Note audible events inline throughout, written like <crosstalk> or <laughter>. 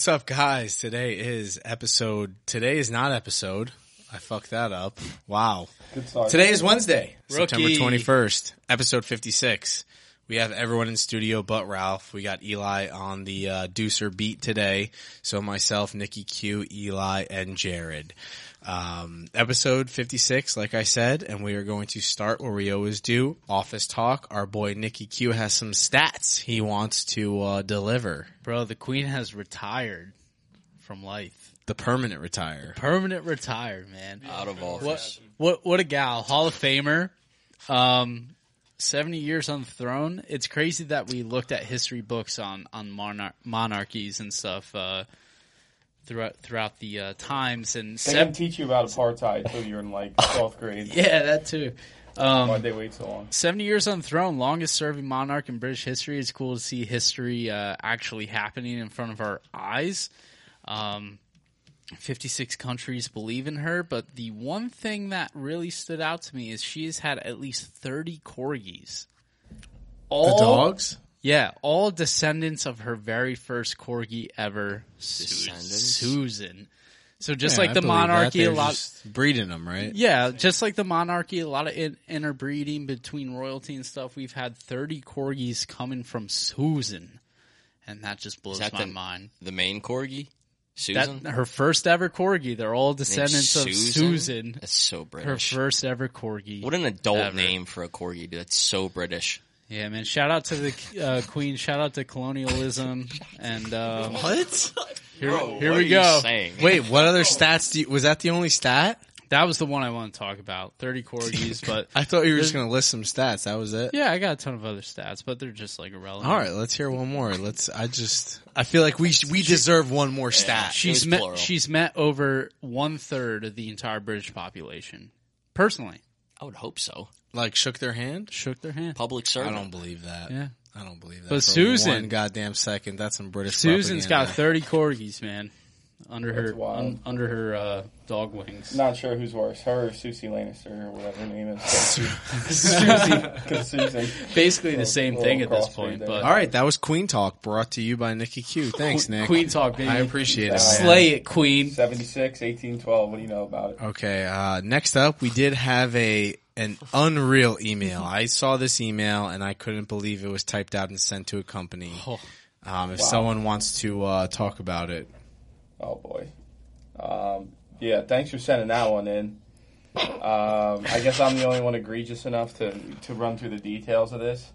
What's up, guys? Today is episode. Today is not episode. I fucked that up. Wow. Good start. Today is Wednesday, September 21st, episode 56. We have everyone in studio but Ralph. We got Eli on the uh, Deucer beat today. So myself, Nikki Q, Eli, and Jared. Um, episode 56, like I said, and we are going to start where we always do. Office talk. Our boy Nikki Q has some stats he wants to uh, deliver. Bro, the queen has retired from life. The permanent retire. Permanent retired, man. out of What office. what what a gal. Hall of Famer. Um 70 years on the throne. It's crazy that we looked at history books on on monar- monarchies and stuff uh throughout throughout the uh, times and They sev- didn't teach you about apartheid until you were in like <laughs> 12th grade. <laughs> Yeah, that too. Um Why'd they wait so long? 70 years on the throne, longest serving monarch in British history. It's cool to see history uh, actually happening in front of our eyes. Um, 56 countries believe in her, but the one thing that really stood out to me is she has had at least 30 corgis. All, The dogs? Yeah, all descendants of her very first corgi ever, Su- Descendants? Susan. So just Yeah, like I the believe that. monarchy, a They're lot. just breeding them, right? Yeah, just like the monarchy, a lot of in- interbreeding between royalty and stuff. We've had 30 corgis coming from Susan, and that just blows that my the- mind. The main corgi, That Susan. her first ever corgi. They're all Named descendants of Susan. That's so British. Her British. first ever corgi. what an adult ever. name for a corgi, dude. That's so British. Yeah, man. Shout out to the uh, queen. Shout out to colonialism. And um, What? here, Bro, here what we are you go. saying? Wait, what other stats do you, was that the only stat? That was the one I want to talk about. 30 corgis, <laughs> but I thought you were just going to list some stats. That was it? yeah, I got a ton of other stats, but they're just like irrelevant. All right, let's hear one more. Let's, I just, I feel like we, we deserve one more stat. She's met plural. she's met over one third of the entire British population. Personally, I would hope so. Like shook their hand? shook their hand. Public service. I servant. don't believe that. Yeah, I don't believe that. But for Susan- one goddamn second, that's some British Susan's got propaganda. thirty corgis, man, under her That's wild. un, under her uh, dog wings. Not sure who's worse, her or Susie Lannister or whatever her name is. <laughs> Susie, because Susan. Basically the Little- same little thing at this crossbreed point. there. But All right, that was Queen Talk brought to you by Nikki Q. <laughs> Thanks, Nick. Queen talk, baby. I appreciate it. man. Slay it, Queen. 76, 1812. What do you know about it? Okay, uh, next up, we did have a an unreal email. I saw this email and I couldn't believe it was typed out and sent to a company. Oh. Um, if Wow. someone wants to uh, talk about it, Oh boy. Um, yeah, thanks for sending that one in. Um, I guess I'm the only one egregious enough to to run through the details of this.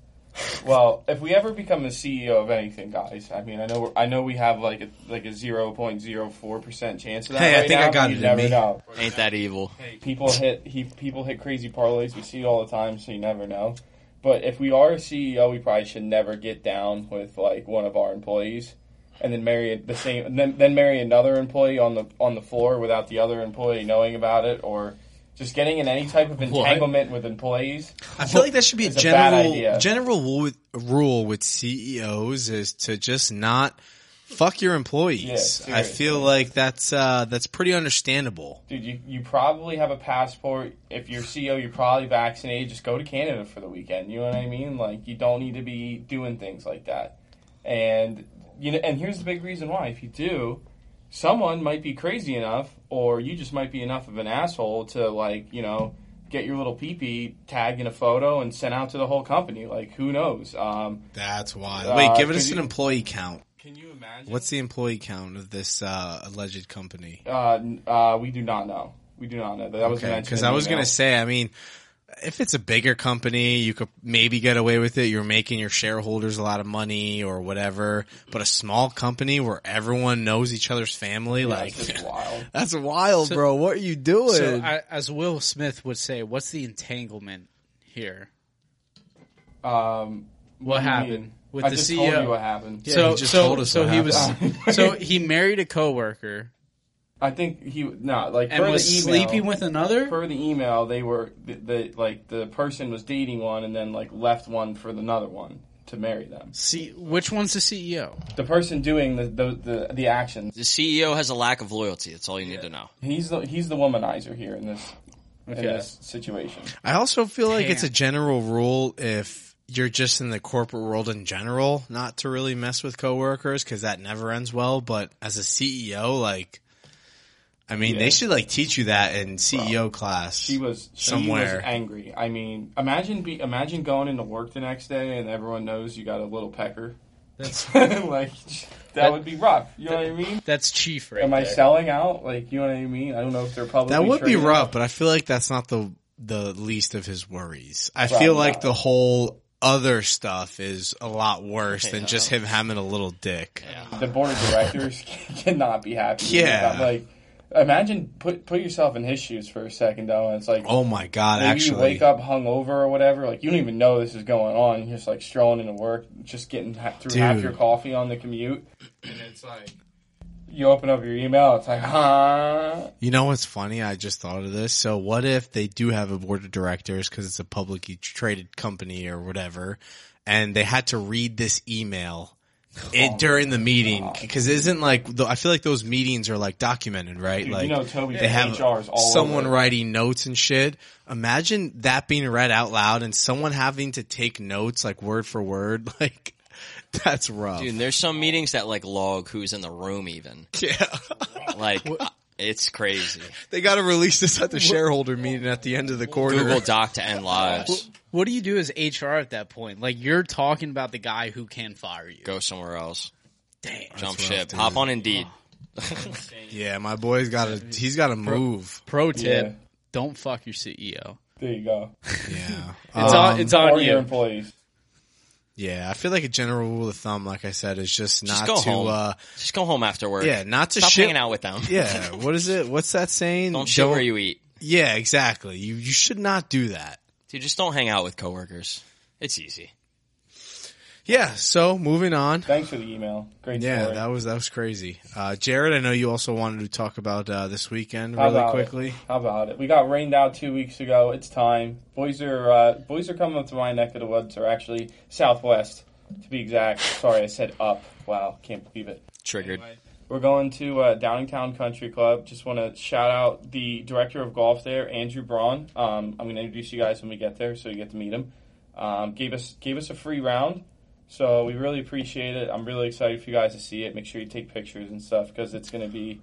Well, if we ever become a CEO of anything, guys, I mean, I know we're, I know we have like a like a zero point zero four percent chance of that. Hey, I think now, I got it You never me. know. Ain't that evil? People hit he people hit crazy parlays. We see it all the time, so you never know. But if we are a CEO, we probably should never get down with like one of our employees, and then marry the same, then then marry another employee on the on the floor without the other employee knowing about it, or just getting in any type of entanglement with employees. I feel like that should be a It's a general general rule with, rule with CEOs is to just not fuck your employees. Yeah, I feel like that's uh, that's pretty understandable. Dude, you, you probably have a passport. If you're CEO, you're probably vaccinated. Just go to Canada for the weekend. You know what I mean? Like you don't need to be doing things like that. And you know, and here's the big reason why. If you do, someone might be crazy enough, or you just might be enough of an asshole to like, you know, get your little peepee tagged in a photo and sent out to the whole company. Like who knows? Um, That's wild. Uh, Wait, give us an employee count. can you imagine? What's the employee count of this uh, alleged company? Uh, uh, we do not know. We do not know. That was Okay, mentioned because I was gonna say, I mean, if it's a bigger company, you could maybe get away with it. You're making your shareholders a lot of money or whatever. But a small company where everyone knows each other's family, Yeah, like it's just wild. <laughs> that's wild, So- bro. What are you doing? So, I, as Will Smith would say, what's the entanglement here? Um, What do you happened with I the just CEO? told you what happened. Yeah, so, he just so, told us so what he was, so <laughs> he married a coworker I think he no like and per was the email, sleeping with another. per the email they were the, the like the person was dating one and then like left one for another one to marry them. See, which one's the CEO? The person doing the the the, the actions The CEO has a lack of loyalty. That's all you need to know. he's the he's the womanizer here in this in this situation. I also feel like it's a general rule if you're just in the corporate world in general, not to really mess with coworkers because that never ends well. But as a CEO, like, I mean, Yeah. they should like teach you that in CEO class. She was she Somewhere. was angry. I mean, imagine be imagine going into work the next day and everyone knows you got a little pecker. That's <laughs> like that would be rough. You know what I mean? that's chief right Am I selling out? Like you know what I mean? I don't know if they're publicly. that would be traded. rough, but I feel like that's not the the least of his worries. I Probably feel like not. the whole other stuff is a lot worse than just him having a little dick. Yeah. The board of directors <laughs> cannot be happy. Yeah. about, like imagine put put yourself in his shoes for a second though, and it's like. Oh my god! Maybe actually, you wake up hungover or whatever, like you don't even know this is going on. You're just like strolling into work, just getting ha- through half your coffee on the commute, and it's like you open up your email, it's like, huh? You know what's funny? I just thought of this. So what if they do have a board of directors because it's a publicly traded company or whatever, and they had to read this email it, oh. during the meeting because isn't like the, I feel like those meetings are like documented, right? Dude, like you know Toby they have HR's all someone over. writing notes and shit. Imagine that being read out loud and someone having to take notes like word for word. <laughs> Like that's rough. Dude, there's some meetings that like log who's in the room even. <laughs> yeah. Like it's crazy. <laughs> they got to release this at the shareholder meeting at the end of the quarter. Google Doc to end lives. What do you do as HR at that point? Like you're talking about the guy who can fire you. Go somewhere else. Damn. Jump rough, ship. Hop on Indeed. <laughs> Yeah, my boy's got to. He's got to move. Pro tip: Yeah. Don't fuck your CEO. There you go. Yeah, It's Um, on. It's on Or your you. employees. Yeah. I feel like a general rule of thumb, like I said, is just not Just go to. home. uh Just go home after work. Yeah, not to Stop shit. hanging out with them. Yeah, <laughs> what is it? What's that saying? Don't shit where you eat. Yeah, exactly. You you should not do that. Dude, just don't hang out with coworkers. It's easy. Yeah. So moving on. Thanks for the email. Great Yeah, story. that was that was crazy. Uh, Jared, I know you also wanted to talk about uh, this weekend How really quickly. It? How about it? We got rained out two weeks ago. It's time. Boys are uh, boys are coming up to my neck of the woods, or actually southwest to be exact. Sorry, I said up. Wow, can't believe it. Triggered. We're going to uh, Downingtown Country Club. Just want to shout out the director of golf there, Andrew Braun. Um, I'm going to introduce you guys when we get there, so you get to meet him. Um, gave us gave us a free round, so we really appreciate it. I'm really excited for you guys to see it. Make sure you take pictures and stuff because it's going to be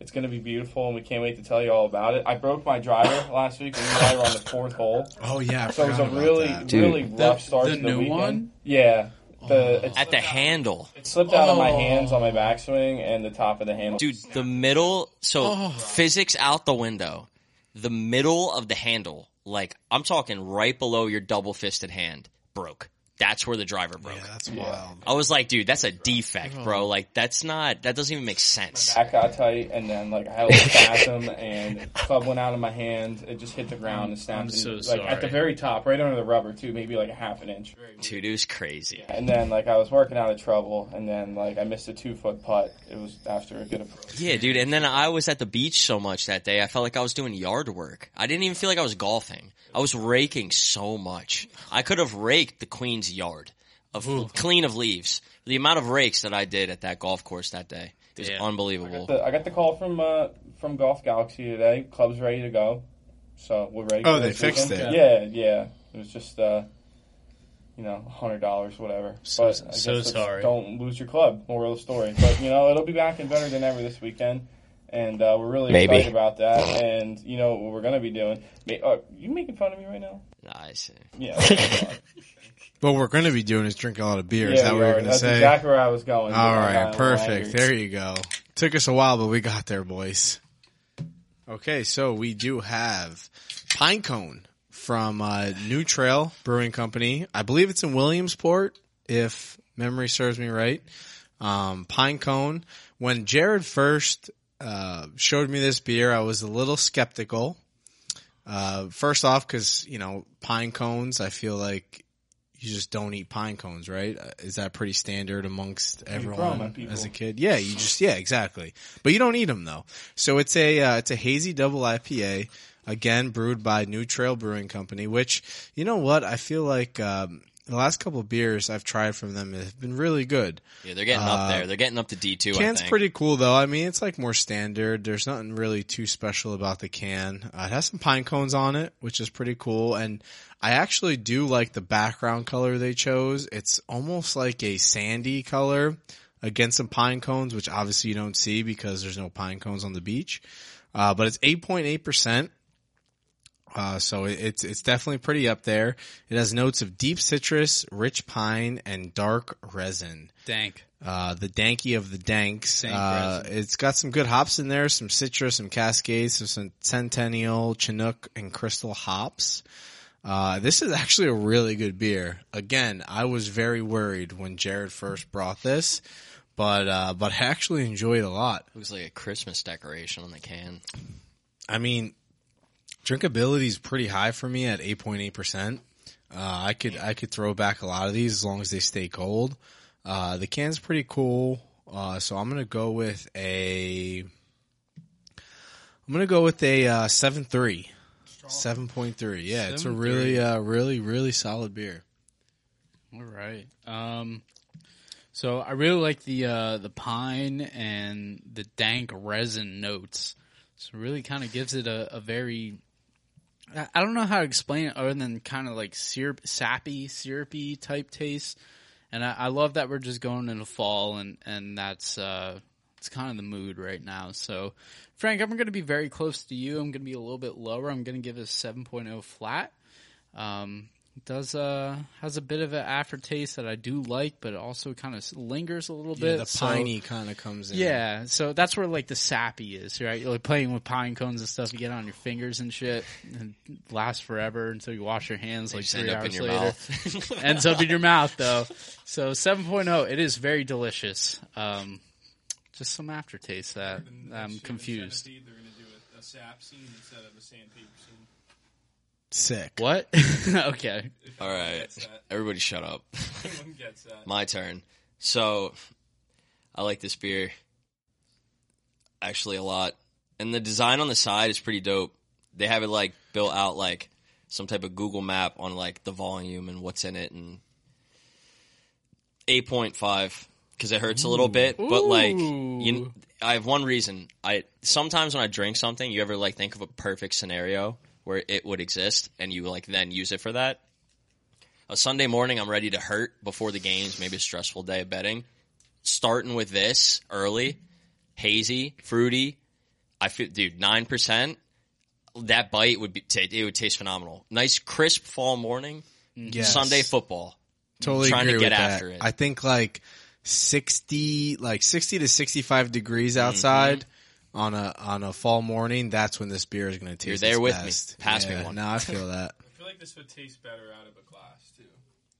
it's going to be beautiful, and we can't wait to tell you all about it. I broke my driver last week, and you and I were on the fourth hole, Oh yeah, I so it was a really that. really The- rough start the to the new weekend. one? Yeah, the oh. it At the handle. it slipped out of my Oh. hands on my backswing and the top of the handle. Dude, the middle, so Oh. physics out the window. The middle of the handle, like I'm talking right below your double fisted hand, broke. That's where the driver broke. Yeah, that's wild. I was like, dude, that's a defect, Oh. bro. Like that's not, that doesn't even make sense. back got tight, and then like I had a little spasm, <laughs> and club went out of my hand. It just hit the ground and snapped. I'm so and, like at the very top, right under the rubber too, maybe like a half an inch. Dude, it was crazy. And then like I was working out of trouble, and then like I missed a two foot putt. It was after a good approach. Yeah, dude. And then I was at the beach so much that day, I felt like I was doing yard work. I didn't even feel like I was golfing. I was raking so much. I could have raked the Queen's yard of clean of leaves. The amount of rakes that I did at that golf course that day it was Damn. unbelievable. The- I got the call from uh, from Golf Galaxy today. Club's ready to go, so we're ready. Oh, for they this fixed weekend. it. Yeah, yeah. It was just uh, you know, hundred dollars, whatever. So- but I guess so it's- sorry. Don't lose your club. Moral of the story. But you know, it'll be back and better than ever this weekend. And uh, we're really Maybe. excited about that. And you know what we're gonna be doing. Ma- uh, you making fun of me right now? I see. Yeah. <laughs> What we're going to be doing is drinking a lot of beer. is that we what you're going to say? That's exactly where I was going. All but I got a right, perfect. There you go. Took us a while, but we got there, boys. Okay, so we do have Pinecone from uh, New Trail Brewing Company. I believe it's in Williamsport, if memory serves me right. Um, Pinecone. When Jared first uh, showed me this beer, I was a little skeptical. Uh, first off, because you know pine cones, I feel like you just don't eat pine cones, right? Uh, Is that pretty standard amongst everyone as a kid? Yeah, you just yeah, exactly. But you don't eat them though. So it's a uh, it's a hazy double IPA, again brewed by New Trail Brewing Company. Which you know what I feel like um, the last couple of beers I've tried from them have been really good. Yeah, they're getting up there. They're getting up to D two. I Can's think. pretty cool though. I mean, it's like more standard. There's nothing really too special about the can. Uh, it has some pine cones on it, which is pretty cool. And I actually do like the background color they chose. It's almost like a sandy color against some pine cones, which obviously you don't see because there's no pine cones on the beach. Uh, but it's 8.8%. Uh, so it's it's definitely pretty up there. It has notes of deep citrus, rich pine, and dark resin Dank. uh, the danky of the danks. Dank Uh, it's got some good hops in there, some citrus, some cascades, some, some centennial, chinook, and crystal hops. Uh, this is actually a really good beer. Again, I was very worried when Jared first brought this, but, uh, but I actually enjoyed it a lot. It Looks like a Christmas decoration on the can. I mean, drinkability is pretty high for me at 8.8%. Uh, I could, I could throw back a lot of these as long as they stay cold. Uh, the can's pretty cool. Uh, so I'm to go with a, I'm to go with a, uh, 7.3. 7.3. Yeah, it's a really, uh, really, really solid beer. All right. Um, so I really like the uh, the pine and the dank resin notes. So it really kind of gives it a, a very I I don't know how to explain it other than kind of like syrup, sappy, syrupy type taste. And I, I love that we're just going into fall and and that's uh, it's kind of the mood right now. So Frank, I'm going to be very close to you. I'm going to be a little bit lower. I'm going to give it a 7.0 flat. Um, does uh has a bit of an aftertaste that I do like, but it also kind of lingers a little Yeah, bit. the so- piney kind of comes in. yeah, so that's where like the sappy is, right? You're like playing with pine cones and stuff. You get on your fingers and shit, and lasts forever until you wash your hands They like three end up in hours your later. mouth. <laughs> Ends up in your mouth though. So 7.0, it is very delicious. Um, just some aftertaste that I'm confused. They're going to do a, a sap scene instead of a sandpaper scene. Sick. What? <laughs> okay. All right, everybody, shut up. <laughs> Everyone gets that. My turn. So, I like this beer actually a lot, and the design on the side is pretty dope. They have it like built out like some type of Google map on like the volume and what's in it, and eight point five because it hurts a little bit, but like you, I have one reason. I sometimes when I drink something, you ever like think of a perfect scenario where it would exist, and you like then use it for that a Sunday morning, I'm ready to hurt before the games, maybe a stressful day of betting. Starting with this early, hazy, fruity. I feel, dude, nine percent. That bite would be, ta it would taste phenomenal. Nice crisp fall morning, Yes. Sunday football. totally trying to agree get with after that. it. I think like sixty, like sixty to sixty-five degrees mm-hmm. outside on a on a fall morning. That's when this beer is going to taste. You're there its with me. best. Pass me one. No, I <laughs> feel that. I feel like this would taste better out of a glass too,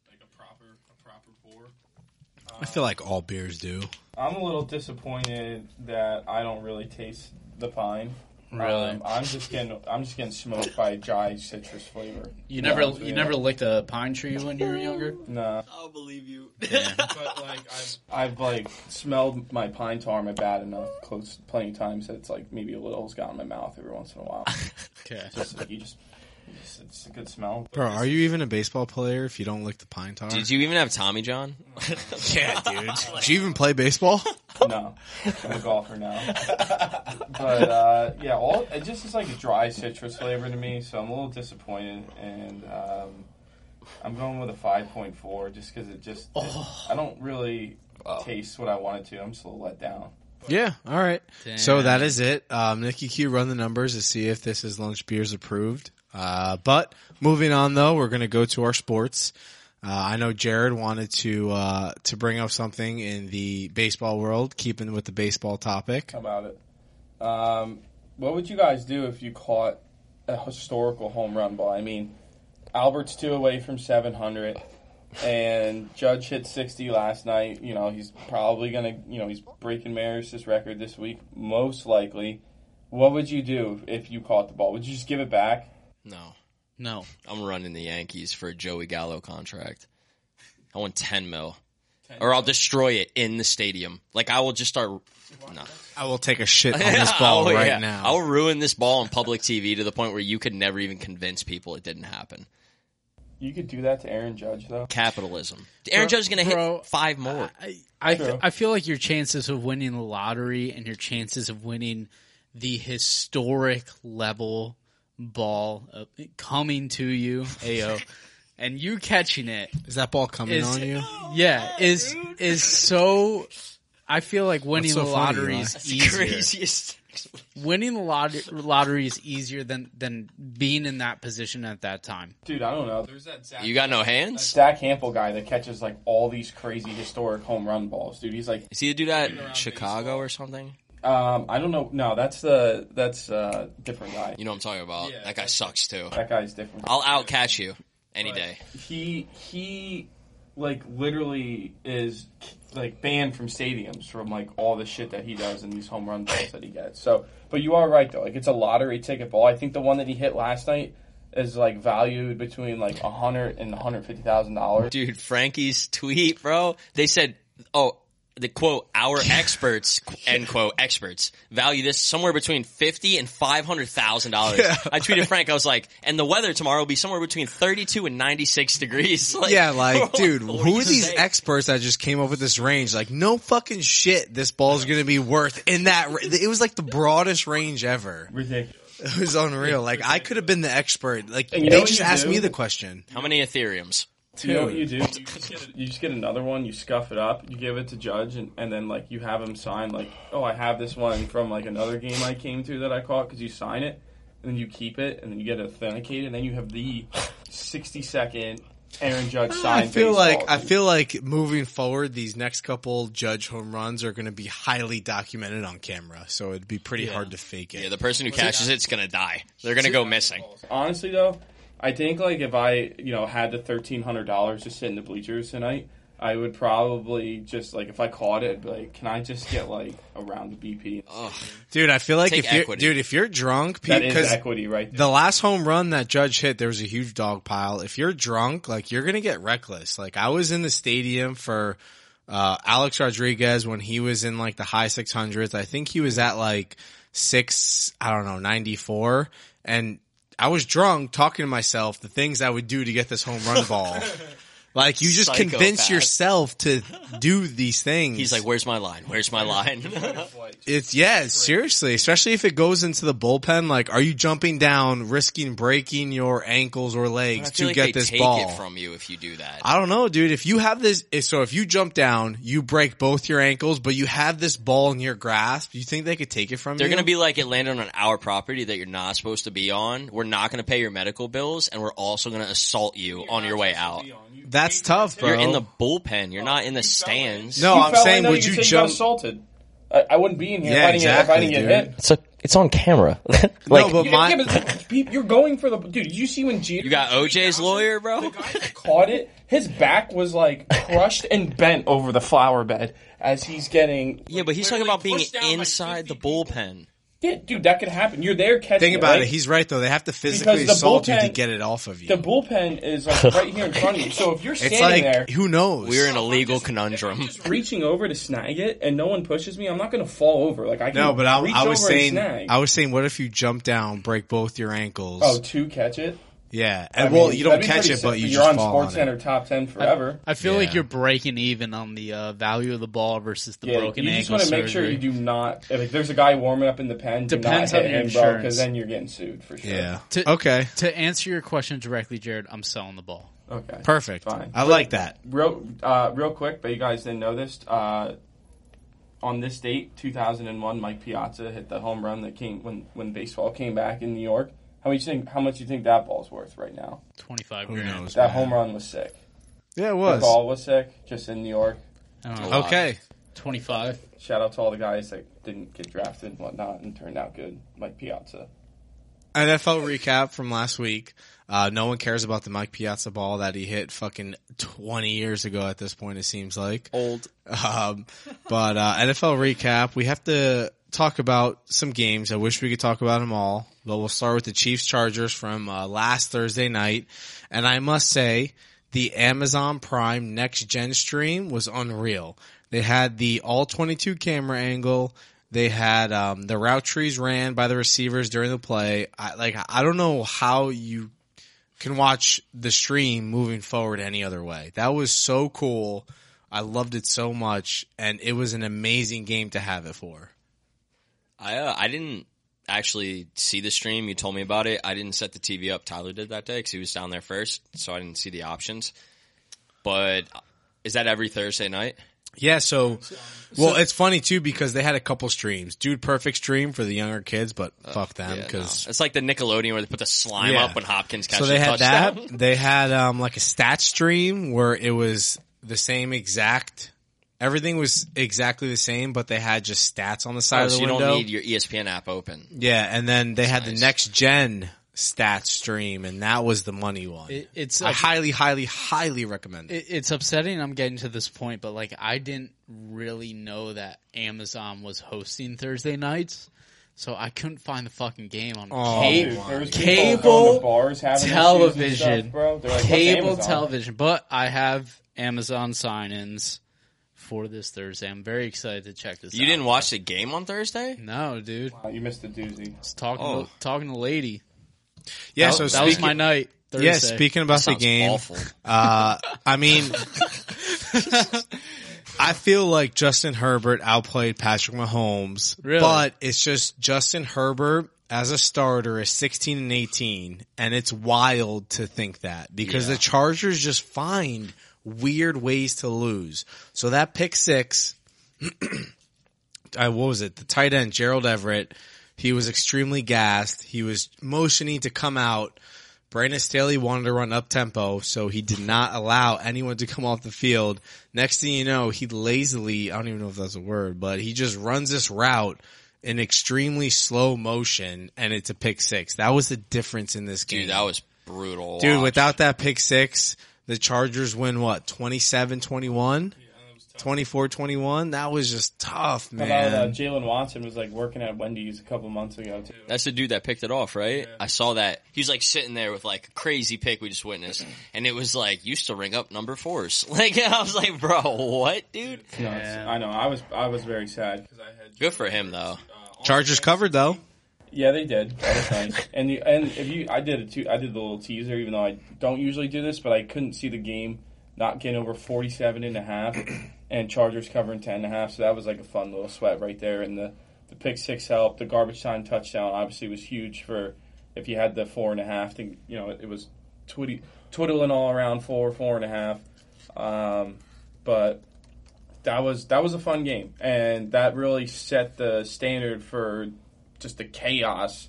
like a proper a proper pour. I feel like all beers do. I'm a little disappointed that I don't really taste the pine. Really? Um, I'm just getting I'm just getting smoked by a dry citrus flavor. You never honest with you never licked a pine tree when you were younger? Nah, I'll believe you. <laughs> but like I've I've like smelled my pine tar my bad enough close plenty of times that it's like maybe a little's got in my mouth every once in a while. <laughs> Okay. just like you just, you just it's a good smell. Bro, are you even a baseball player if you don't lick the pine tar? Did you even have Tommy John? <laughs> Yeah, dude. <laughs> Did you even play baseball? <laughs> No, I'm a golfer now. But uh, yeah, all it just is like a dry citrus flavor to me, so I'm a little disappointed, and um, I'm going with a 5.4 just because it just it- I don't really taste what I wanted to. I'm just a little let down. Yeah, all right. So Damn. that is it. Um, Nikki Q run the numbers to see if this is lunch beers approved. Uh, but moving on though, we're going to go to our sports. Uh, I know Jared wanted to uh, to bring up something in the baseball world, keeping with the baseball topic. How about it? Um, what would you guys do if you caught a historical home run ball? I mean, Albert's two away from 700, and Judge hit 60 last night. You know, he's probably gonna, you know, he's breaking Maris' record this week, most likely. What would you do if you caught the ball? Would you just give it back? No. No. I'm running the Yankees for a Joey Gallo contract. I want 10 mil. Or I'll destroy it in the stadium. Like I will just start. No. I will take a shit on this <laughs> oh, ball Oh, right yeah. now. I'll ruin this ball on public TV to the point where you could never even convince people it didn't happen. You could do that to Aaron Judge though. Capitalism. Aaron Judge is going to hit five more. I I, True. I feel like your chances of winning the lottery and your chances of winning the historic level ball uh, coming to you, <laughs> AO, and you catching it Is that ball coming is on you? yeah is is so. I feel like winning so the lottery is That's the easier. craziest. Winning the lot- lottery is easier than than being in that position at that time. Dude, I don't know. There's that Zach, You got no hands? Zach Hample guy that catches like all these crazy historic home run balls, dude. He's like, Is he do dude at Chicago or something? Um, I don't know. No, that's the that's uh different guy. You know what I'm talking about. Yeah, that guy sucks too. That guy's different. I'll out catch you any day. he he like literally is like banned from stadiums from like all the shit that he does and these home run balls that he gets. So, but you are right though. Like it's a lottery ticket ball. I think the one that he hit last night is like valued between like a hundred and hundred fifty thousand dollars. Dude, Frankie's tweet, bro. They said, oh, the quote, our <laughs> experts, end quote, experts value this somewhere between fifty and five hundred thousand dollars. I tweeted Frank, I was like, and the weather tomorrow will be somewhere between thirty-two and ninety-six degrees. <laughs> Like, Yeah, like, <laughs> dude, who are these say? experts that just came up with this range? Like, no fucking shit, this ball's gonna be worth in that. ra- It was like the broadest range ever. Ridiculous. It was unreal. Like, I could have been the expert. Like, And they just asked do? me the question. How many Ethereums? You know what you do? You just, get a, you just get another one, you scuff it up, you give it to Judge, and, and then like you have him sign like, oh, I have this one from like another game I came to that I caught because you sign it, and then you keep it, and then you get it authenticated, and then you have the sixty second Aaron Judge sign. I feel like baseball. I feel like moving forward, these next couple judge home runs are going to be highly documented on camera, so it'd be pretty hard to fake it. Yeah, the person who catches it's gonna die. They're gonna go missing. honestly though, I think like if I you know had the thirteen hundred dollars to sit in the bleachers tonight. I would probably just like if I caught it, I'd be like, can I just get like a round of BP? dude, I feel like Take if you're, equity. dude, if you're drunk, That is because equity right there. the last home run that Judge hit, there was a huge dog pile. If you're drunk, like you're gonna get reckless. Like I was in the stadium for uh Alex Rodriguez when he was in like the high six hundreds. I think he was at like six, I don't know, ninety four, and I was drunk talking to myself the things I would do to get this home run ball. <laughs> Like you just convince yourself to <laughs> do these things. He's like, "Where's my line? Where's my line?" <laughs> It's yeah, seriously, especially if it goes into the bullpen. Like, are you jumping down, risking breaking your ankles or legs to like get they this take ball? it from you if you do that. I don't know, dude. If you have this, so if you jump down, you break both your ankles, but you have this ball in your grasp. You think they could take it from you? They're going to be like, it landed on our property that you're not supposed to be on. We're not going to pay your medical bills, and we're also going to assault you on your way out. That's tough, bro. You're in the bullpen. You're not in the stands. No, You I'm fell saying, in there, would you you say you got jump? assaulted. I, I wouldn't be in here Yeah, if, I didn't if I exactly, didn't get dude. hit. It's a, it's on camera. <laughs> like, no, but Yeah, my yeah, but pe- you're going for the dude. Did you see when Jeter You got OJ's lawyer, bro? caught it? His back was like crushed and bent over the flower bed as he's getting. Yeah, but he's talking about being pushed down by inside the 50 people. bullpen. Yeah, dude, that could happen. You're there catching. think about right? it. He's right though. They have to physically Because the assault you to get it off of you. the bullpen is like <laughs> right here in front of you. So if you're standing it's like there who knows? We're in a legal conundrum. Just reaching over to snag it and no one pushes me, I'm not going to fall over. Like I can no, but I, reach I was over saying. I was saying, what if you jump down, break both your ankles? oh, to catch it. Yeah, I and well, mean, you don't catch pretty it, but you you're just on fall Sports on it. Center top ten forever. I feel like you're breaking even on the uh, value of the ball versus the Yeah, broken you just want to make sure you do not. If there's a guy warming up in the pen, do Depends not on hit your him, bro, insurance. because then you're getting sued for sure. Yeah. To- okay. To answer your question directly, Jared, I'm selling the ball. Okay. Perfect. Fine. I like that. Real, uh, real quick, but you guys didn't know this. Uh, on this date, 2001, Mike Piazza hit the home run that came when when baseball came back in New York. How much you think? How much you think that ball's worth right now? 25 Who grand. knows? That man. home run was sick. Yeah, it was. The was. ball was sick, just in New York. I Okay. 25. Shout out to all the guys that didn't get drafted and whatnot and turned out good. Mike Piazza. NFL recap from last week. Uh, no one cares about the Mike Piazza ball that he hit fucking 20 years ago at this point, it seems like. Old. Um, but uh, NFL recap, we have to talk about some games. I wish we could talk about them all, but we'll start with the Chiefs Chargers from uh, last Thursday night. And I must say, the Amazon Prime Next Gen stream was unreal. They had the all 22 camera angle. They had um, the route trees ran by the receivers during the play. I, like I don't know how you can watch the stream moving forward any other way. That was so cool. I loved it so much, and it was an amazing game to have it for. I uh, I didn't actually see the stream. You told me about it. I didn't set the TV up. Tyler did that day because he was down there first, so I didn't see the options. But is that every Thursday night? Yeah, so well, it's funny too because they had a couple streams. Dude, perfect stream for the younger kids, but fuck them Uh, Yeah, no. because it's like the Nickelodeon where they put the slime Yeah. up when Hopkins catches so they had touchdown. that. They had um like a stat stream where it was the same exact. Everything was exactly the same, but they had just stats on the side Oh, of the so you window. don't need your ESPN app open. yeah, and then they had Nice. the next gen stat stream, and that was the money one. It, it's I ups- highly, highly, highly recommend it. it, it's upsetting. I'm getting to this point, but like I didn't really know that Amazon was hosting Thursday nights, so I couldn't find the fucking game on Oh, ca- Dude, there was people cable bars having issues and television, stuff, bro. Like, cable television. But I have Amazon sign-ins for this Thursday. I'm very excited to check this. Out. You out. didn't watch the game on Thursday? No, dude. Wow, you missed the doozy. It's talking Oh. to, talking to lady. yeah, that, so that was speaking, my night. Thursday. yeah, speaking about the game, awful. Uh, I mean, I feel like Justin Herbert outplayed Patrick Mahomes, Really? but it's just Justin Herbert as a starter is 16 and 18, and it's wild to think that because Yeah. the Chargers just find weird ways to lose. So that pick six, I <clears throat> uh, what was it? The tight end Gerald Everett. He was extremely gassed. He was motioning to come out. Brandon Staley wanted to run up tempo, so he did not allow anyone to come off the field. Next thing you know, he lazily, I don't even know if that's a word, but he just runs this route in extremely slow motion and it's a pick six. That was the difference in this game. Dude, that was brutal. Dude, watch. without that pick six, the Chargers win what? 27-21? 24-21? That was just tough, How about uh, man. Jaylen Watson was like working at Wendy's a couple months ago too. That's the dude that picked it off, right? I saw that. He was like sitting there with like a crazy pick we just witnessed. <clears throat> And it was like, used to ring up number fours. <laughs> Like, I was like, bro, what, dude? Nuts. I know. I was I was very sad. I had Good for him, though. Chargers covered though. Yeah, they did. That was nice. <laughs> And you, and if you, I did it too. I did the little teaser, even though I don't usually do this, but I couldn't see the game not getting over 47 and a half, and Chargers covering 10 and a half. So that was like a fun little sweat right there. And the the pick six helped. The garbage time touchdown obviously was huge for if you had the four and a half. To, you know, it was twitty, twiddling all around four, four and a half. Um, but that was that was a fun game, and that really set the standard for just the chaos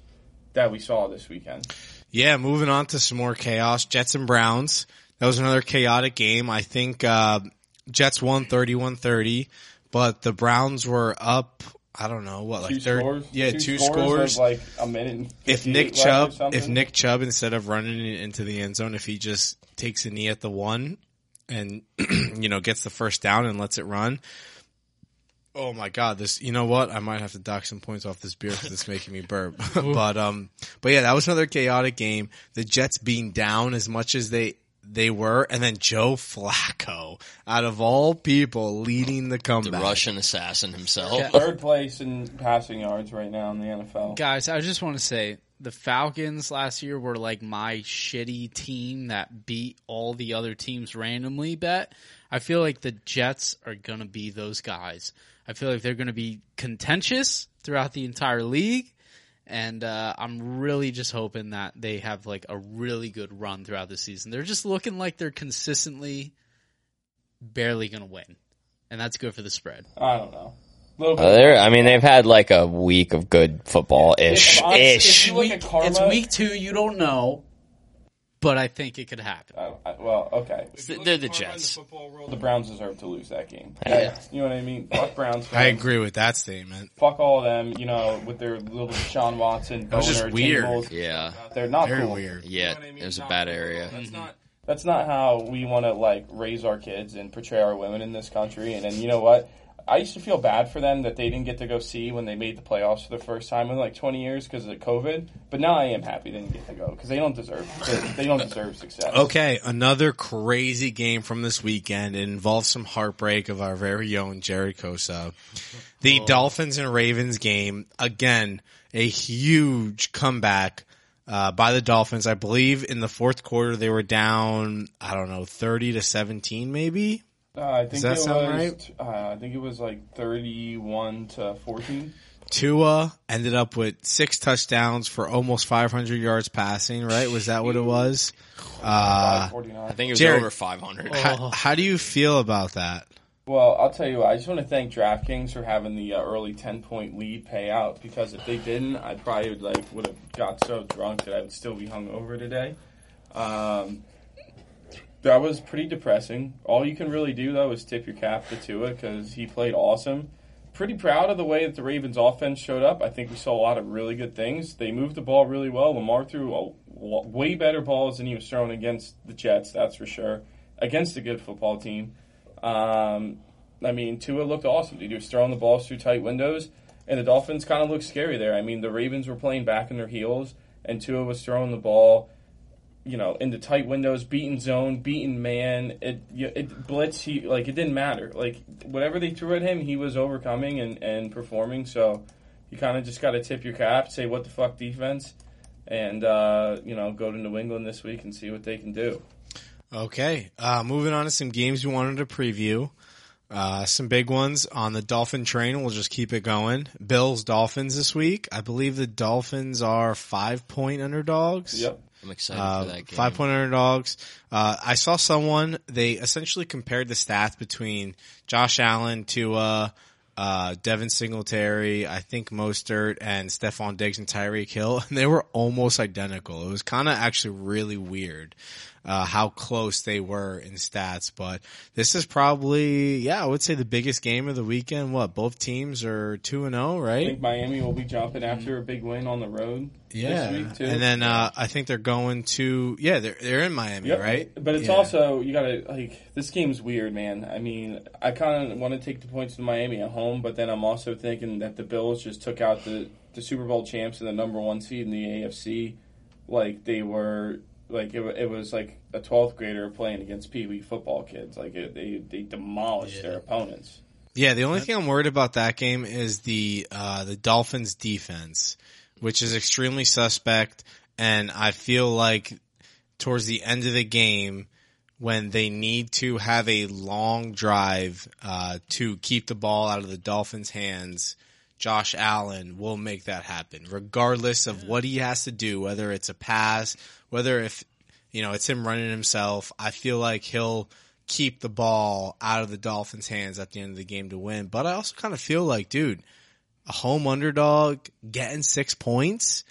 that we saw this weekend. Yeah, moving on to some more chaos. Jets and Browns. That was another chaotic game. I think uh, Jets won 31-30, but the Browns were up. I don't know what, like Two third, scores, yeah, two, scores, scores. like a minute. If Nick Chubb, if Nick Chubb instead of running it into the end zone, if he just takes a knee at the one and <clears throat> you know gets the first down and lets it run. Oh my God! This, you know what? I might have to dock some points off this beer because it's making me burp. <laughs> but um, but yeah, that was another chaotic game. The Jets being down as much as they they were, and then Joe Flacco, out of all people, leading the The comeback. Russian assassin himself. third place in passing yards right now in the NFL. Guys, I just want to say the Falcons last year were like my shitty team that beat all the other teams randomly bet. I feel like the Jets are going to be those guys. I feel like they're going to be contentious throughout the entire league. And uh, I'm really just hoping that they have like a really good run throughout the season. They're just looking like they're consistently barely going to win. And that's good for the spread. I don't know. Uh, they're, I mean, they've had like a week of good football ish. If- if- Ish. if you look at karma, It's week two. You don't know, but I think it could happen. I, I, well, okay. They're the Jets. The Browns deserve to lose that game. Yeah. You know what I mean? Fuck Browns. I agree with that statement. Fuck all of them. You know, with their little Sean Watson. was just weird. tables. Yeah. They're not Very cool. weird. Yeah, it was a bad area. That's not that's not how we want to like raise our kids and portray our women in this country. And then you know what? I used to feel bad for them that they didn't get to go see when they made the playoffs for the first time in like 20 years because of COVID. But now I am happy they didn't get to go because they don't deserve they, they don't deserve success. Okay, another crazy game from this weekend. It involves some heartbreak of our very own Jerry Kosa. The Dolphins and Ravens game, again, a huge comeback uh, by the Dolphins. I believe in the fourth quarter they were down, I don't know, 30 to 17 maybe. Uh, I think that it sound was. right? Uh, I think it was like thirty-one to fourteen. Tua ended up with six touchdowns for almost 500 yards passing, right? Was that what it was? Uh, I think it was Jared- over 500. how, how do you feel about that? Well, I'll tell you what. I just want to thank DraftKings for having the uh, early ten-point lead payout because if they didn't, I probably would like would have got so drunk that I would still be hungover today. Um, that was pretty depressing. All you can really do though is tip your cap to Tua because he played awesome. Pretty proud of the way that the Ravens' offense showed up. I think we saw a lot of really good things. They moved the ball really well. Lamar threw a, way better balls than he was throwing against the Jets. That's for sure. Against a good football team. Um, I mean, Tua looked awesome. He was throwing the balls through tight windows, and the Dolphins kind of looked scary there. I mean, the Ravens were playing back in their heels, and Tua was throwing the ball, you know, into tight windows, beating zone, beating man. It it blitz. He like it didn't matter. Like whatever they threw at him, he was overcoming and and performing. So you kind of just got to tip your cap, say what the fuck defense, and uh, you know, go to New England this week and see what they can do. Okay, uh, moving on to some games we wanted to preview. Uh, some big ones on the Dolphin train. We'll just keep it going. Bills Dolphins this week. I believe the Dolphins are five point underdogs. Yep. I'm excited Uh, for that game. five point underdogs. Uh, I saw someone they essentially compared the stats between Josh Allen, Tua, uh, Devin Singletary, I think Mostert, and Stefon Diggs and Tyreek Hill, <laughs> and they were almost identical. It was kind of actually really weird. Uh, how close they were in stats, but this is probably, yeah, I would say the biggest game of the weekend. What, both teams are 2 and 0, right? I think Miami will be jumping after a big win on the road Yeah. this week too. And then, uh, I think they're going to, yeah, they're, they're in Miami, Yep. right? But it's Yeah. also you gotta like this game's weird, man. I mean, I kind of want to take the points to Miami at home, but then I'm also thinking that the Bills just took out the the Super Bowl champs and the number one seed in the AFC, like they were like it, it was like a 12th grader playing against Pee Wee football kids. Like it, they they demolished their opponents. Yeah, the only thing I'm worried about that game is the uh, the Dolphins defense, which is extremely suspect, and I feel like towards the end of the game, when they need to have a long drive uh, to keep the ball out of the Dolphins' hands, Josh Allen will make that happen, regardless of what he has to do, whether it's a pass, whether if you know it's him running himself. I feel like he'll keep the ball out of the Dolphins' hands at the end of the game to win. But I also kind of feel like, dude, a home underdog getting six points.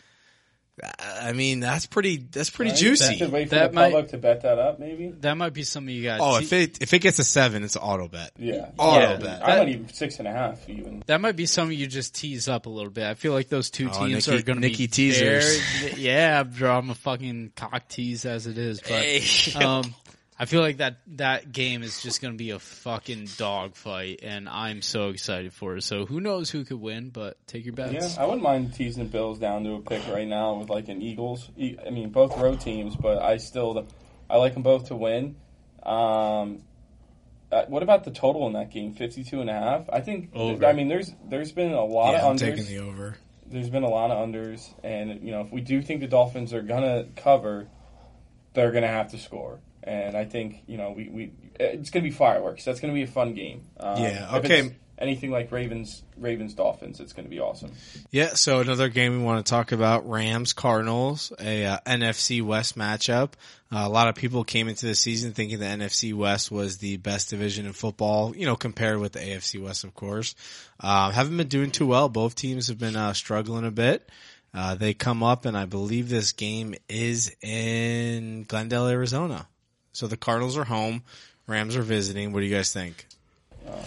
I mean, that's pretty. That's pretty Right? juicy. Should wait for That the might- public to bet that up, maybe. That might be something you guys. Oh, if it if it gets a seven, it's an auto bet. Yeah, Auto Yeah. bet. I might even six and a half even. That might be something you just tease up a little bit. I feel like those two Oh, teams Nikki- are going to Nikki be teasers. very- yeah, bro, I'm a fucking cock tease as it is, but Hey. um, I feel like that that game is just going to be a fucking dogfight, and I'm so excited for it. So who knows who could win? But take your bets. Yeah. I wouldn't mind teasing Bills down to a pick right now with like an Eagles. I mean, both road teams, but I still I like them both to win. Um, uh, what about the total in that game? 52 and a half? I think Over. I mean there's there's been a lot Yeah, I'm taking the over. There's been a lot of unders and you know, if we do think the Dolphins are going to cover, they're going to have to score. And I think, you know, we, we it's going to be fireworks. That's going to be a fun game. Um, Yeah, okay. Anything like Ravens, Ravens, Dolphins, it's going to be awesome. Yeah, so another game we want to talk about: Rams Cardinals, a uh, NFC West matchup. Uh, a lot of people came into the season thinking the NFC West was the best division in football, you know, compared with the AFC West, of course. Um, haven't been doing too well. Both teams have been uh, struggling a bit. Uh, they come up, and I believe this game is in Glendale, Arizona. So the Cardinals are home, Rams are visiting. What do you guys think?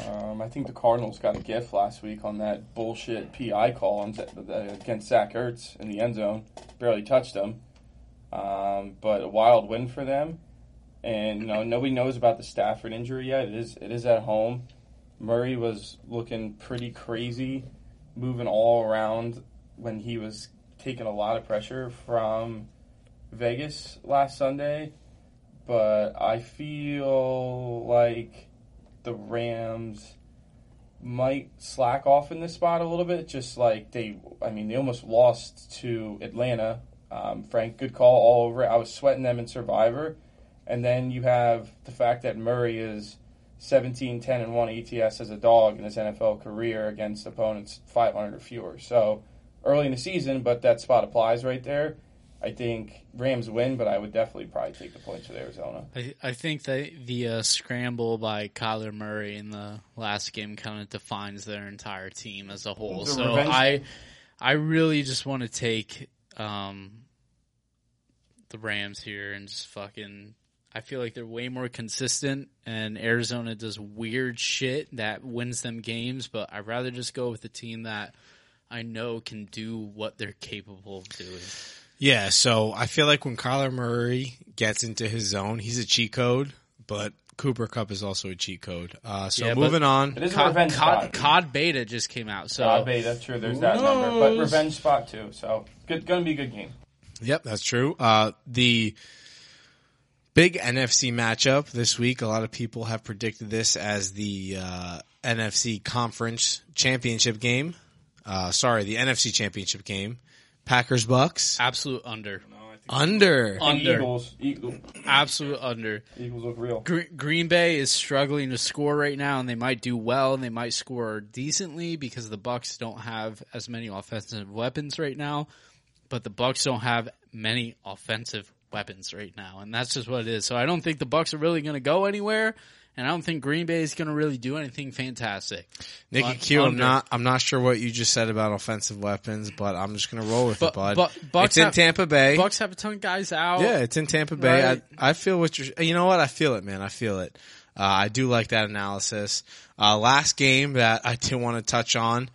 Um, I think the Cardinals got a gift last week on that bullshit PI call against Zach Ertz in the end zone. Barely touched him. Um, but a wild win for them. And, you know, nobody knows about the Stafford injury yet. It is, it is at home. Murray was looking pretty crazy, moving all around when he was taking a lot of pressure from Vegas last Sunday. But I feel like the Rams might slack off in this spot a little bit. Just like they, I mean, they almost lost to Atlanta Um, Frank, good call all over. I was sweating them in Survivor. And then you have the fact that Murray is 17, 10, and 1 ETS as a dog in his NFL career against opponents 500 or fewer. So early in the season, but that spot applies right there. I think Rams win, but I would definitely probably take the points with Arizona. I, I think that the uh, scramble by Kyler Murray in the last game kind of defines their entire team as a whole. The so revenge- I, I really just want to take um, the Rams here and just fucking. I feel like they're way more consistent, and Arizona does weird shit that wins them games. But I'd rather just go with the team that I know can do what they're capable of doing. Yeah, so I feel like when Kyler Murray gets into his zone, he's a cheat code, but Cooper Kupp is also a cheat code. Uh, so Yeah, moving on. is a Cod, revenge Cod, spot. Cod Beta just came out, so Uh, beta, true. There's that Who number, but revenge spot too. So good, gonna be a good game. Yep, that's true. Uh, the big NFC matchup this week, a lot of people have predicted this as the uh, NFC Conference Championship game. Uh, sorry, the NFC Championship game. Packers Bucks absolute under. under. Under. Eagles, Eagles, Absolute under. Eagles look real. Gre- Green Bay is struggling to score right now, and they might do well, and they might score decently because the Bucks don't have as many offensive weapons right now. But the Bucks don't have many offensive weapons right now, and that's just what it is. So I don't think the Bucks are really going to go anywhere, and I don't think Green Bay is going to really do anything fantastic. Nikki Un- Q, I'm not. I'm not sure what you just said about offensive weapons, but I'm just gonna roll with But- it, bud. but Bucks it's in Tampa Bay. Bucks have a ton of guys out. Yeah, it's in Tampa Bay. Right. I, I feel what you're. You know what? I feel it, man. I feel it. Uh, I do like that analysis. Uh, last game that I did want to touch on,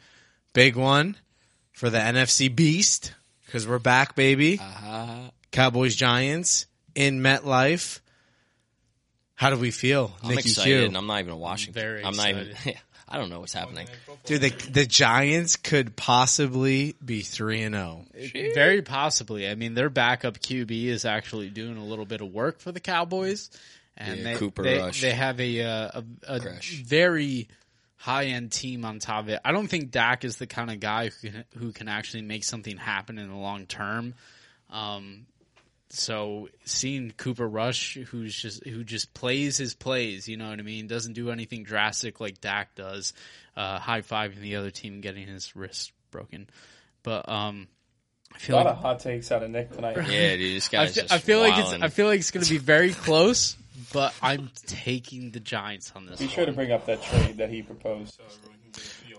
big one for the NFC Beast because we're back, baby. Uh, Cowboys Giants in MetLife. How do we feel, I'm Nikki excited, Q? and I'm not even watching. Very I'm not even. <laughs> I don't know what's happening. Dude, the the Giants could possibly be three and oh. zero. Very possibly. I mean, their backup QB is actually doing a little bit of work for the Cowboys, and Yeah, they, Cooper they, Rush. they have a uh, a, a very high end team on top of it. I don't think Dak is the kind of guy who can, who can actually make something happen in the long term. Um, so seeing Cooper Rush, who's just who just plays his plays, you know what I mean, doesn't do anything drastic like Dak does. Uh, high fiving the other team, getting his wrist broken, but um, I A feel lot like of hot takes out of Nick tonight. Yeah, dude, this I guy's fe- just I feel like it's. I feel like it's going to be very close, but I'm taking the Giants on this. Be sure to bring up that trade that he proposed.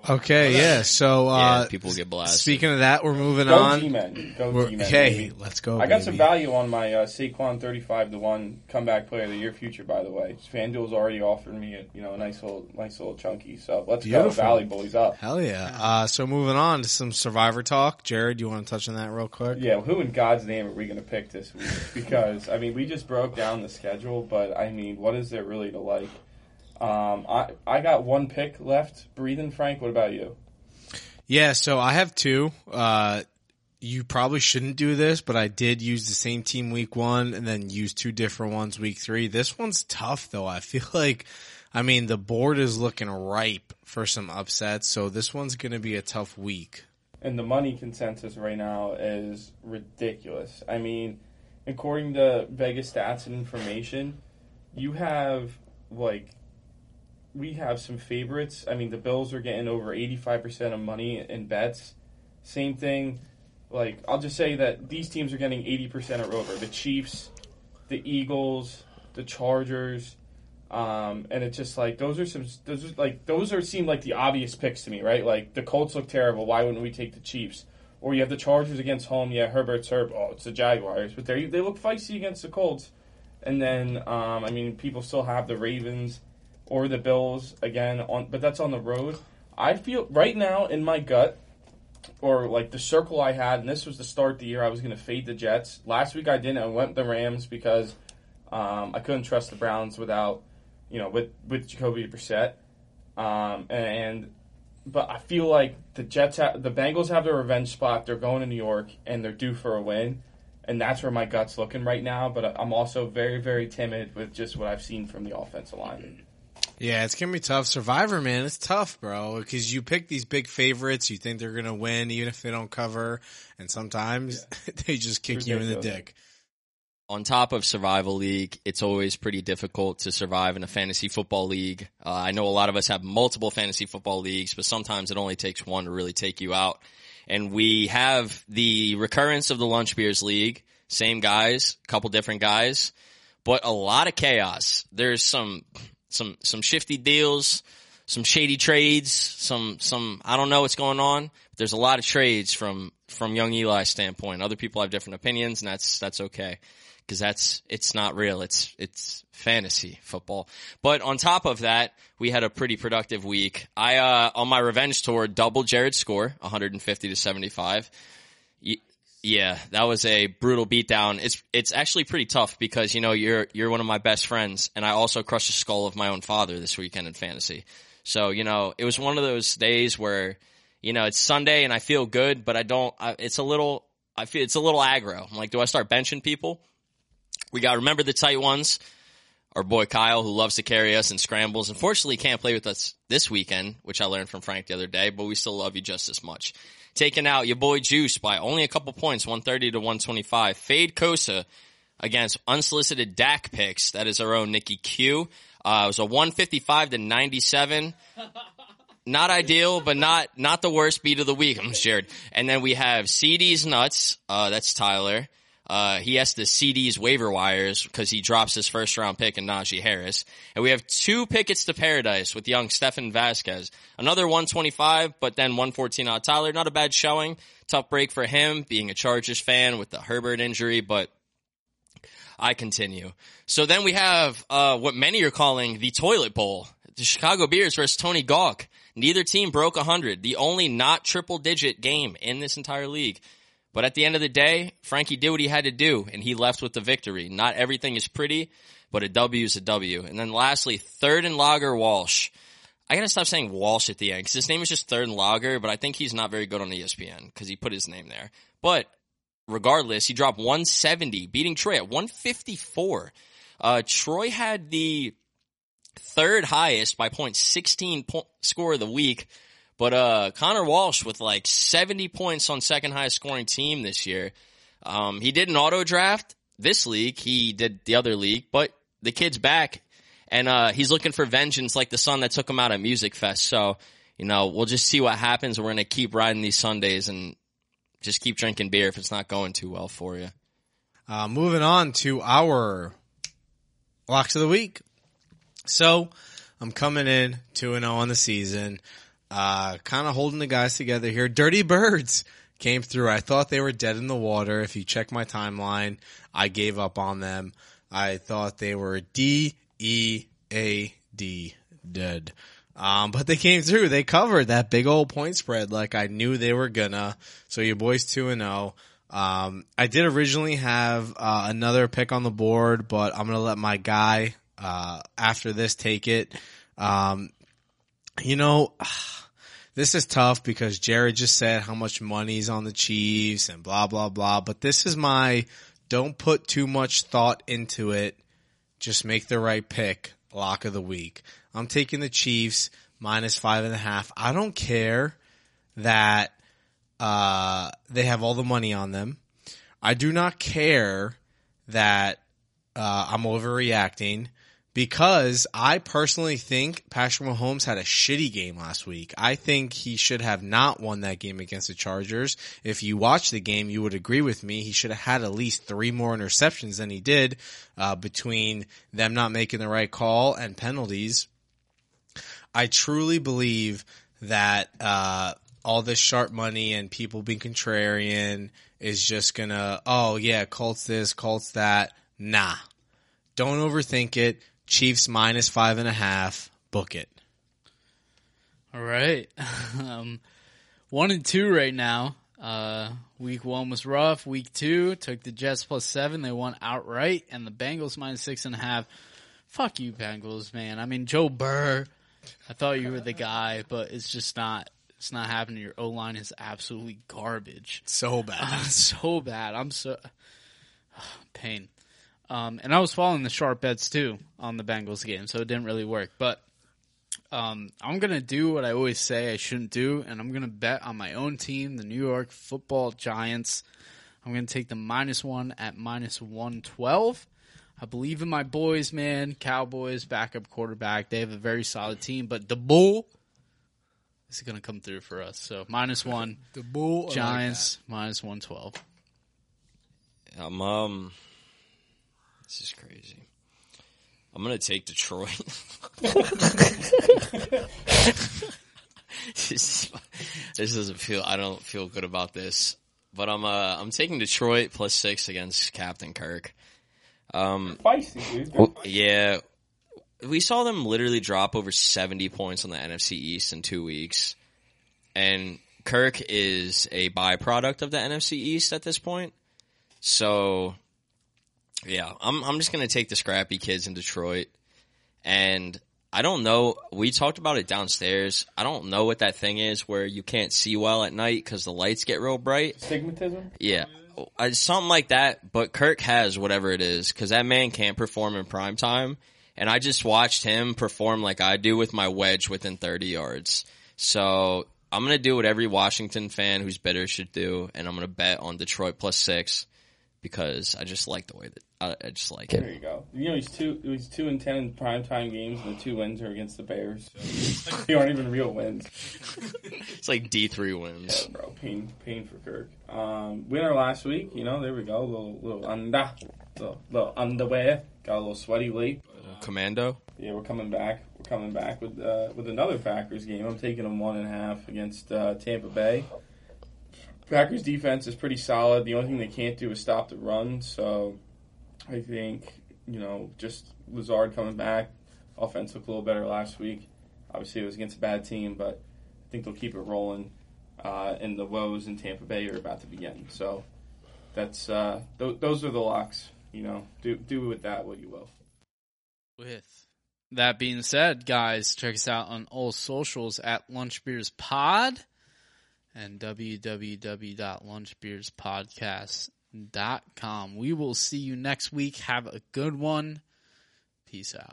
Okay, yeah. So uh, yeah, people get blasted. speaking of that, we're moving Go on. G-Men. Go We're- G-Men. hey, baby. let's go. I got some value on my uh, Saquon 35 to 1 comeback player of the year future, by the way. FanDuel's already offered me a, you know, a nice little, nice little chunky. So let's Beautiful. go. Valley Boys up. Hell yeah. Uh, so moving on to some Survivor talk. Jared, you want to touch on that real quick? Yeah, who in God's name are we going to pick this week? Because, I mean, we just broke down the schedule, but, I mean, what is there really to like? Um, I, I got one pick left. Breathing, Frank. What about you? Yeah, so I have two. Uh, you probably shouldn't do this, but I did use the same team week one and then use two different ones week three. This one's tough though. I feel <laughs> like, I mean, the board is looking ripe for some upsets, so this one's going to be a tough week. And the money consensus right now is ridiculous. I mean, according to Vegas stats and information, you have like we have some favorites. I mean, the Bills are getting over 85% of money in bets. Same thing like I'll just say that these teams are getting 80% or over. The Chiefs, the Eagles, the Chargers, um, and it's just like those are some those are like those are seem like the obvious picks to me, right? Like the Colts look terrible. Why wouldn't we take the Chiefs? Or you have the Chargers against home. Yeah, Herbert's Herb. Oh, it's the Jaguars, but they they look feisty against the Colts. And then um, I mean, people still have the Ravens or the Bills again on, but that's on the road. I feel right now in my gut, or like the circle I had, and this was the start of the year. I was going to fade the Jets. Last week I didn't. I went the Rams because um, I couldn't trust the Browns without, you know, with with Jacoby Brissett. Um, and but I feel like the Jets, ha- the Bengals have their revenge spot. They're going to New York and they're due for a win, and that's where my gut's looking right now. But I'm also very very timid with just what I've seen from the offensive line. Yeah, it's gonna be tough. Survivor, man, it's tough, bro. Because you pick these big favorites, you think they're gonna win, even if they don't cover, and sometimes <laughs> they just kick you in the Ridiculous. dick. on top of survival league, it's always pretty difficult to survive in a fantasy football league. Uh, I know a lot of us have multiple fantasy football leagues, but sometimes it only takes one to really take you out. And we have the recurrence of the lunch beers league, same guys, couple different guys, but a lot of chaos. There's some, some, some shifty deals, some shady trades, some, some, I don't know what's going on. There's a lot of trades from, from young Eli's standpoint. Other people have different opinions and that's, that's okay because that's it's not real. It's it's fantasy football. But on top of that, we had a pretty productive week. I uh on my revenge tour doubled Jared's score, 150 to 75. Yeah, that was a brutal beatdown. It's it's actually pretty tough because you know you're you're one of my best friends, and I also crushed the skull of my own father this weekend in fantasy. So you know it was one of those days where you know it's Sunday and I feel good, but I don't. I, it's a little. I feel it's a little aggro. I'm like, do I start benching people? We got to remember the tight ones. Our boy Kyle, who loves to carry us and scrambles, unfortunately can't play with us this weekend, which I learned from Frank the other day, but we still love you just as much. Taking out your boy Juice by only a couple points, 130 to 125. Fade Kosa against unsolicited Dak picks. That is our own Nikki Q. Uh, it was a 155 to 97 not ideal, but not not the worst beat of the week. I'm Jared. And then we have CD's nuts. Uh, that's Tyler. Uh, he has the CD's waiver wires because he drops his first round pick in Najee Harris. And we have two pickets to paradise with young Stefan Vasquez. Another 125, but then 114 on Tyler. Not a bad showing. Tough break for him being a Chargers fan with the Herbert injury, but I continue. So then we have uh, what many are calling the toilet bowl. The Chicago Bears versus Tony Gawk. Neither team broke 100. The only not triple digit game in this entire league. But at the end of the day, Frankie did what he had to do and he left with the victory. Not everything is pretty, but a W is a W. And then lastly, third and Lager Walsh. I gotta stop saying Walsh at the end because his name is just Third and Lager, but I think he's not very good on ESPN because he put his name there. But regardless, he dropped 170, beating Troy at 154. Uh, Troy had the third highest by point 16 point score of the week. But, uh, Connor Walsh with like 70 points on second highest scoring team this year. Um, he did an auto draft this league. He did the other league, but the kid's back and, uh, he's looking for vengeance like the son that took him out at Music Fest. So, you know, we'll just see what happens. We're going to keep riding these Sundays and just keep drinking beer if it's not going too well for you. Uh, moving on to our locks of the week. So I'm coming in 2 0 on the season. Uh, kind of holding the guys together here. Dirty Birds came through. I thought they were dead in the water. If you check my timeline, I gave up on them. I thought they were D E A D dead. Um, but they came through. They covered that big old point spread like I knew they were gonna. So your boys 2 and 0. Um, I did originally have uh, another pick on the board, but I'm gonna let my guy uh, after this take it. Um, you know, this is tough because Jared just said how much money's on the Chiefs and blah blah blah. But this is my don't put too much thought into it. Just make the right pick. Lock of the week. I'm taking the Chiefs minus five and a half. I don't care that uh, they have all the money on them. I do not care that uh, I'm overreacting because I personally think Patrick Mahomes had a shitty game last week. I think he should have not won that game against the Chargers. If you watch the game, you would agree with me. He should have had at least three more interceptions than he did uh, between them not making the right call and penalties. I truly believe that uh, all this sharp money and people being contrarian is just gonna, oh yeah, Colts this, Colts that. Nah. Don't overthink it. Chiefs minus five and a half. Book it. All right. <laughs> um, one and two right now. Uh, week one was rough. Week two took the Jets plus seven. They won outright, and the Bengals minus six and a half. Fuck you, Bengals, man. I mean, Joe Burr. I thought you were the guy, but it's just not. It's not happening. Your O line is absolutely garbage. So bad. <laughs> so bad. I'm so <sighs> pain. Um, and I was following the sharp bets too on the Bengals game, so it didn't really work. But Um, I'm gonna do what I always say I shouldn't do, and I'm gonna bet on my own team, the New York Football Giants. I'm gonna take the minus one at minus one twelve. I believe in my boys, man. Cowboys backup quarterback. They have a very solid team, but the bull is gonna come through for us. So minus one. The bull Giants minus one twelve. Um, um, this is crazy. I'm gonna take Detroit. <laughs> this, is- this doesn't feel. I don't feel good about this, but I'm uh I'm taking Detroit plus six against Captain Kirk. Um, Feisty, dude. Yeah, we saw them literally drop over 70 points on the NFC East in two weeks. And Kirk is a byproduct of the NFC East at this point. So, yeah, I'm, I'm just going to take the scrappy kids in Detroit. And I don't know. We talked about it downstairs. I don't know what that thing is where you can't see well at night because the lights get real bright. Stigmatism? Yeah. Something like that, but Kirk has whatever it is because that man can't perform in prime time. And I just watched him perform like I do with my wedge within 30 yards. So I'm going to do what every Washington fan who's bitter should do. And I'm going to bet on Detroit plus six because I just like the way that I, I just like it. There it. you go. You know he's two. He's two and ten in primetime games, and the two wins are against the Bears. <laughs> they aren't even real wins, <laughs> It's like D3 wins. yeah, bro. Pain, pain for Kirk. Um, winner last week. You know, there we go. Little, little under, little, little underwear. Got a little sweaty late. Commando. Yeah, we're coming back. We're coming back with uh, with another Packers game. I'm taking them one and a half against uh, Tampa Bay. Packers defense is pretty solid. The only thing they can't do is stop the run. So I think you know just Lazard coming back. Offense looked a little better last week. Obviously, it was against a bad team, but I think they'll keep it rolling. Uh, and the woes in Tampa Bay are about to begin. So that's uh, th- those are the locks. You know, do do with that what you will. With that being said, guys, check us out on all socials at LunchBeersPod and www.lunchbeerspodcast.com. We will see you next week. Have a good one. Peace out.